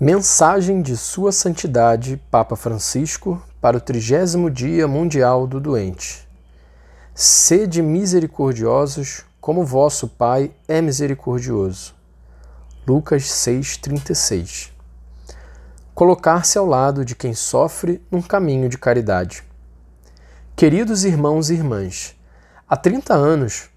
Mensagem de Sua Santidade Papa Francisco para o trigésimo Dia Mundial do Doente. Sede misericordiosos, como vosso Pai é misericordioso. Lucas 6,36 Colocar-se ao lado de quem sofre num caminho de caridade. Queridos irmãos e irmãs, há 30 anos,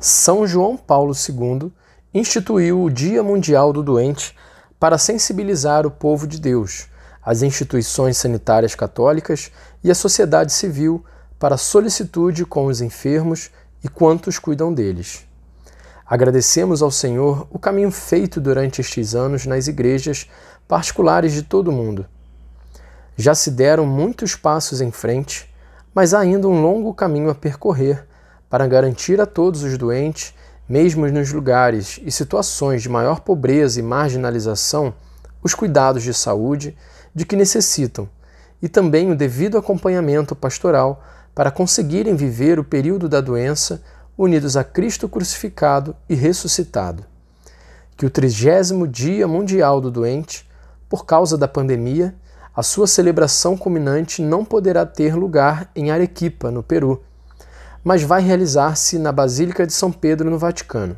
São João Paulo II instituiu o Dia Mundial do Doente para sensibilizar o povo de Deus, as instituições sanitárias católicas e a sociedade civil para solicitude com os enfermos e quantos cuidam deles. Agradecemos ao Senhor o caminho feito durante estes anos nas igrejas particulares de todo o mundo. Já se deram muitos passos em frente, mas há ainda um longo caminho a percorrer para garantir a todos os doentes mesmo nos lugares e situações de maior pobreza e marginalização, os cuidados de saúde de que necessitam e também o devido acompanhamento pastoral para conseguirem viver o período da doença unidos a Cristo crucificado e ressuscitado. Que o trigésimo Dia Mundial do Doente, por causa da pandemia, a sua celebração culminante não poderá ter lugar em Arequipa, no Peru, mas vai realizar-se na Basílica de São Pedro, no Vaticano.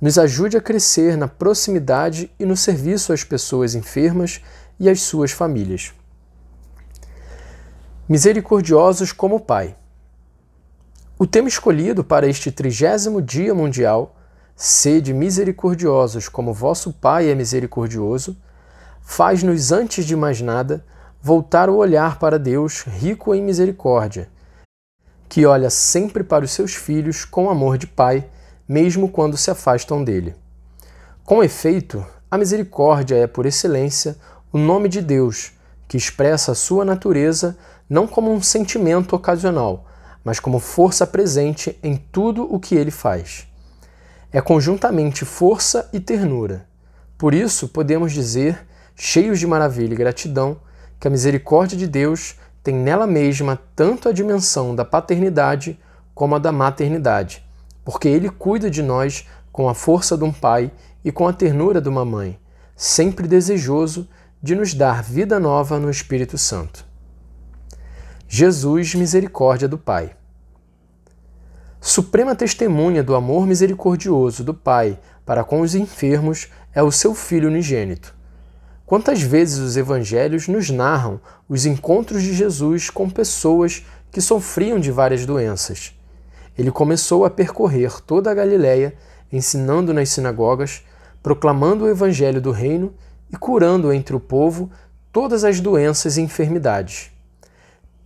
Nos ajude a crescer na proximidade e no serviço às pessoas enfermas e às suas famílias. Misericordiosos como Pai. O tema escolhido para este trigésimo Dia Mundial, Sede misericordiosos como vosso Pai é misericordioso, faz-nos, antes de mais nada, voltar o olhar para Deus rico em misericórdia que olha sempre para os seus filhos com amor de pai, mesmo quando se afastam dele. Com efeito, a misericórdia é, por excelência, o nome de Deus, que expressa a sua natureza não como um sentimento ocasional, mas como força presente em tudo o que ele faz. É conjuntamente força e ternura. Por isso, podemos dizer, cheios de maravilha e gratidão, que a misericórdia de Deus tem nela mesma tanto a dimensão da paternidade como a da maternidade, porque ele cuida de nós com a força de um pai e com a ternura de uma mãe, sempre desejoso de nos dar vida nova no Espírito Santo. Jesus, misericórdia do Pai. Suprema testemunha do amor misericordioso do Pai para com os enfermos é o seu Filho unigênito. Quantas vezes os evangelhos nos narram os encontros de Jesus com pessoas que sofriam de várias doenças? Ele começou a percorrer toda a Galiléia, ensinando nas sinagogas, proclamando o evangelho do reino e curando entre o povo todas as doenças e enfermidades.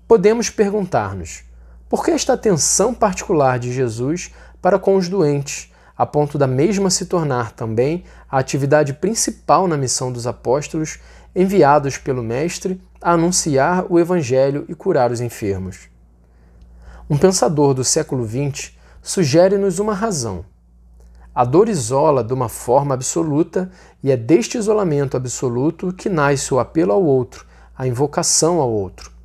Podemos perguntar-nos: por que esta atenção particular de Jesus para com os doentes, a ponto da mesma se tornar também a atividade principal na missão dos apóstolos enviados pelo Mestre a anunciar o Evangelho e curar os enfermos. Um pensador do século XX sugere-nos uma razão. A dor isola de uma forma absoluta e é deste isolamento absoluto que nasce o apelo ao outro, a invocação ao outro.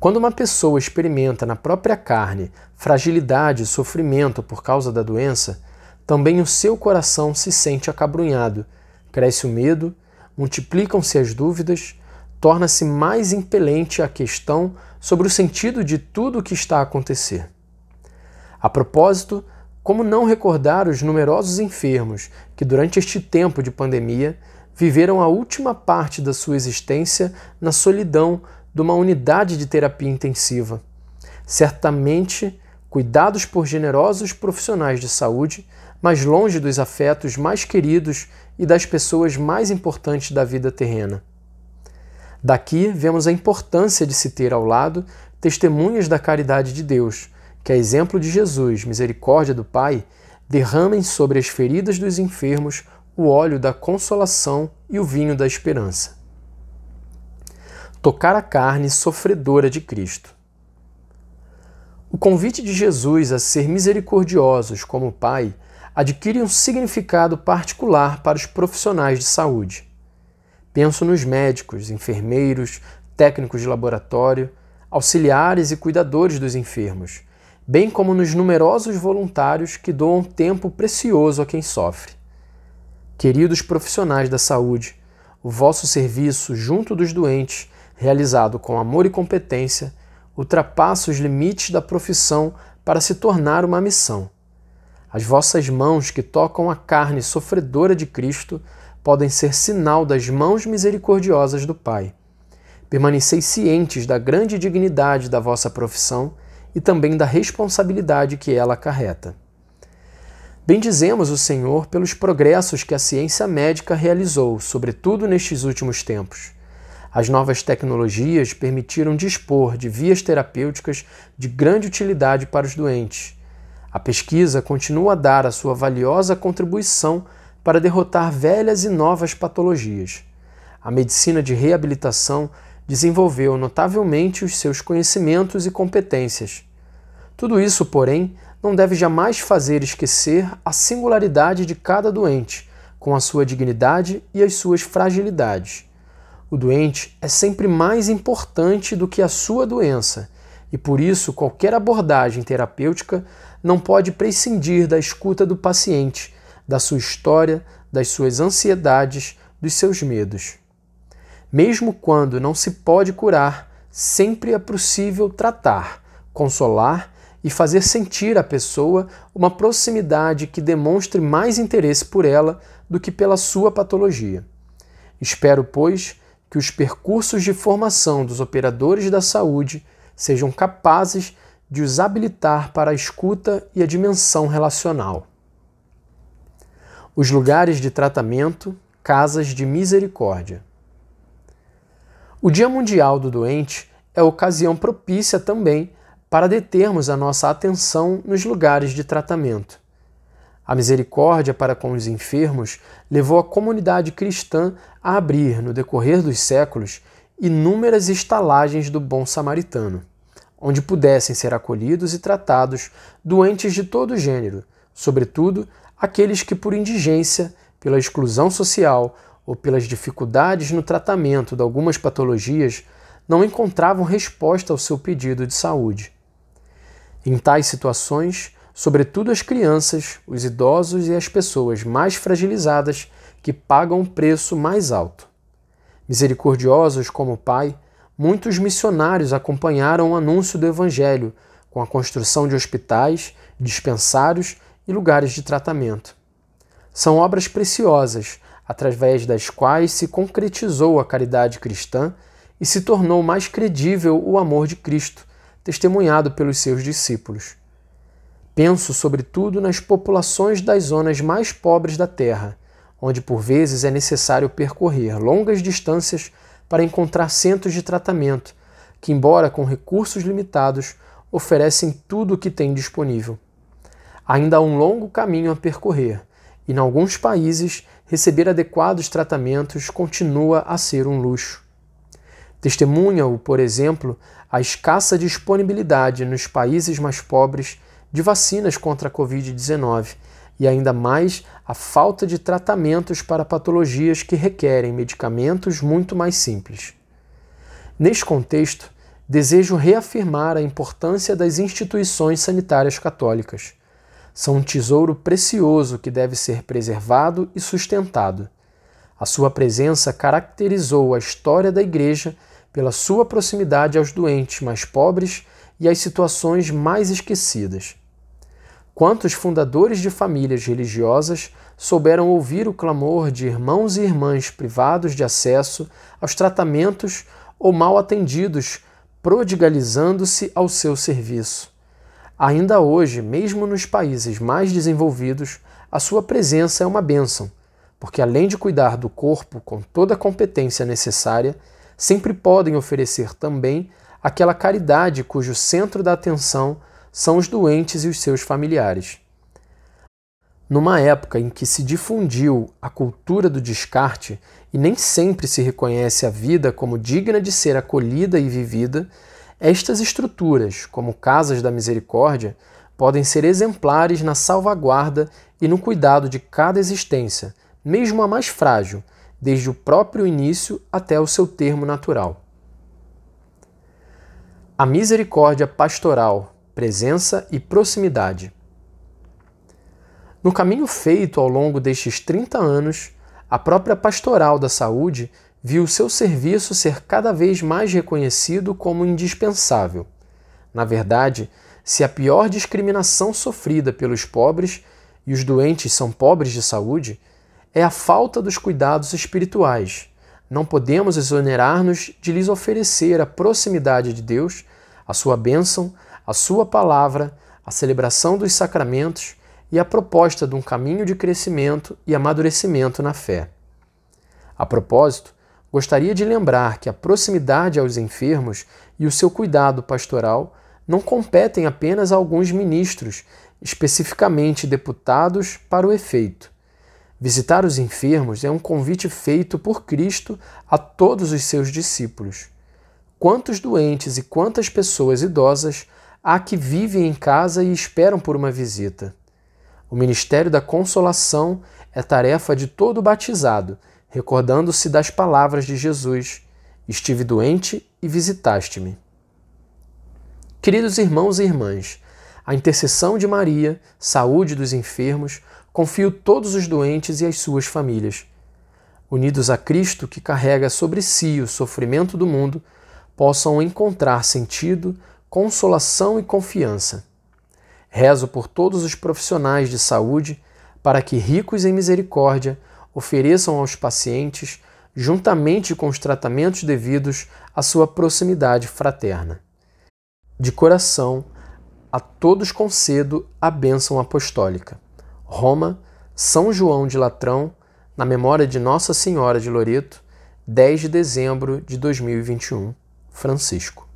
Quando uma pessoa experimenta na própria carne fragilidade e sofrimento por causa da doença, também o seu coração se sente acabrunhado, cresce o medo, multiplicam-se as dúvidas, torna-se mais impelente a questão sobre o sentido de tudo o que está a acontecer. A propósito, como não recordar os numerosos enfermos que, durante este tempo de pandemia, viveram a última parte da sua existência na solidão de uma unidade de terapia intensiva. Certamente cuidados por generosos profissionais de saúde, mas longe dos afetos mais queridos e das pessoas mais importantes da vida terrena. Daqui vemos a importância de se ter ao lado testemunhas da caridade de Deus, que, a exemplo de Jesus, misericórdia do Pai, derramem sobre as feridas dos enfermos o óleo da consolação e o vinho da esperança tocar a carne sofredora de Cristo. O convite de Jesus a ser misericordiosos como Pai adquire um significado particular para os profissionais de saúde. Penso nos médicos, enfermeiros, técnicos de laboratório, auxiliares e cuidadores dos enfermos, bem como nos numerosos voluntários que doam tempo precioso a quem sofre. Queridos profissionais da saúde, o vosso serviço junto dos doentes, realizado com amor e competência, ultrapassa os limites da profissão para se tornar uma missão. As vossas mãos que tocam a carne sofredora de Cristo podem ser sinal das mãos misericordiosas do Pai. Permaneceis cientes da grande dignidade da vossa profissão e também da responsabilidade que ela acarreta. Bendizemos o Senhor pelos progressos que a ciência médica realizou, sobretudo nestes últimos tempos. As novas tecnologias permitiram dispor de vias terapêuticas de grande utilidade para os doentes. A pesquisa continua a dar a sua valiosa contribuição para derrotar velhas e novas patologias. A medicina de reabilitação desenvolveu notavelmente os seus conhecimentos e competências. Tudo isso, porém, não deve jamais fazer esquecer a singularidade de cada doente, com a sua dignidade e as suas fragilidades. O doente é sempre mais importante do que a sua doença, e por isso qualquer abordagem terapêutica não pode prescindir da escuta do paciente, da sua história, das suas ansiedades, dos seus medos. Mesmo quando não se pode curar, sempre é possível tratar, consolar e fazer sentir à pessoa uma proximidade que demonstre mais interesse por ela do que pela sua patologia. Espero, pois, que os percursos de formação dos operadores da saúde sejam capazes de os habilitar para a escuta e a dimensão relacional. Os lugares de tratamento, casas de misericórdia. O Dia Mundial do Doente é ocasião propícia também para determos a nossa atenção nos lugares de tratamento. A misericórdia para com os enfermos levou a comunidade cristã a abrir, no decorrer dos séculos, inúmeras estalagens do bom samaritano, onde pudessem ser acolhidos e tratados doentes de todo gênero, sobretudo aqueles que, por indigência, pela exclusão social ou pelas dificuldades no tratamento de algumas patologias, não encontravam resposta ao seu pedido de saúde. Em tais situações, sobretudo as crianças, os idosos e as pessoas mais fragilizadas que pagam um preço mais alto. Misericordiosos como o Pai, muitos missionários acompanharam o anúncio do Evangelho com a construção de hospitais, dispensários e lugares de tratamento. São obras preciosas, através das quais se concretizou a caridade cristã e se tornou mais credível o amor de Cristo, testemunhado pelos seus discípulos. Penso sobretudo nas populações das zonas mais pobres da terra, onde por vezes é necessário percorrer longas distâncias para encontrar centros de tratamento, que, embora com recursos limitados, oferecem tudo o que têm disponível. Ainda há um longo caminho a percorrer, e em alguns países receber adequados tratamentos continua a ser um luxo. Testemunha-o, por exemplo, a escassa disponibilidade nos países mais pobres de vacinas contra a Covid-19 e ainda mais a falta de tratamentos para patologias que requerem medicamentos muito mais simples. Neste contexto, desejo reafirmar a importância das instituições sanitárias católicas. São um tesouro precioso que deve ser preservado e sustentado. A sua presença caracterizou a história da Igreja pela sua proximidade aos doentes mais pobres e às situações mais esquecidas. Quantos fundadores de famílias religiosas souberam ouvir o clamor de irmãos e irmãs privados de acesso aos tratamentos ou mal atendidos, prodigalizando-se ao seu serviço? Ainda hoje, mesmo nos países mais desenvolvidos, a sua presença é uma bênção, porque além de cuidar do corpo com toda a competência necessária, sempre podem oferecer também aquela caridade cujo centro da atenção são os doentes e os seus familiares. Numa época em que se difundiu a cultura do descarte e nem sempre se reconhece a vida como digna de ser acolhida e vivida, estas estruturas, como casas da misericórdia, podem ser exemplares na salvaguarda e no cuidado de cada existência, mesmo a mais frágil, desde o próprio início até o seu termo natural. A misericórdia pastoral, presença e proximidade. No caminho feito ao longo destes 30 anos, a própria Pastoral da Saúde viu seu serviço ser cada vez mais reconhecido como indispensável. Na verdade, se a pior discriminação sofrida pelos pobres, e os doentes são pobres de saúde, é a falta dos cuidados espirituais. Não podemos exonerar-nos de lhes oferecer a proximidade de Deus, a sua bênção, a sua palavra, a celebração dos sacramentos e a proposta de um caminho de crescimento e amadurecimento na fé. A propósito, gostaria de lembrar que a proximidade aos enfermos e o seu cuidado pastoral não competem apenas a alguns ministros, especificamente deputados para o efeito. Visitar os enfermos é um convite feito por Cristo a todos os seus discípulos. Quantos doentes e quantas pessoas idosas há que vivem em casa e esperam por uma visita? O ministério da consolação é tarefa de todo batizado, recordando-se das palavras de Jesus: Estive doente e visitaste-me. Queridos irmãos e irmãs, a intercessão de Maria, saúde dos enfermos, confio todos os doentes e as suas famílias. Unidos a Cristo, que carrega sobre si o sofrimento do mundo, possam encontrar sentido, consolação e confiança. Rezo por todos os profissionais de saúde para que, ricos em misericórdia, ofereçam aos pacientes, juntamente com os tratamentos devidos, a sua proximidade fraterna de coração, a todos concedo a bênção apostólica. Roma, São João de Latrão, na memória de Nossa Senhora de Loreto, 10 de dezembro de 2021. Francisco.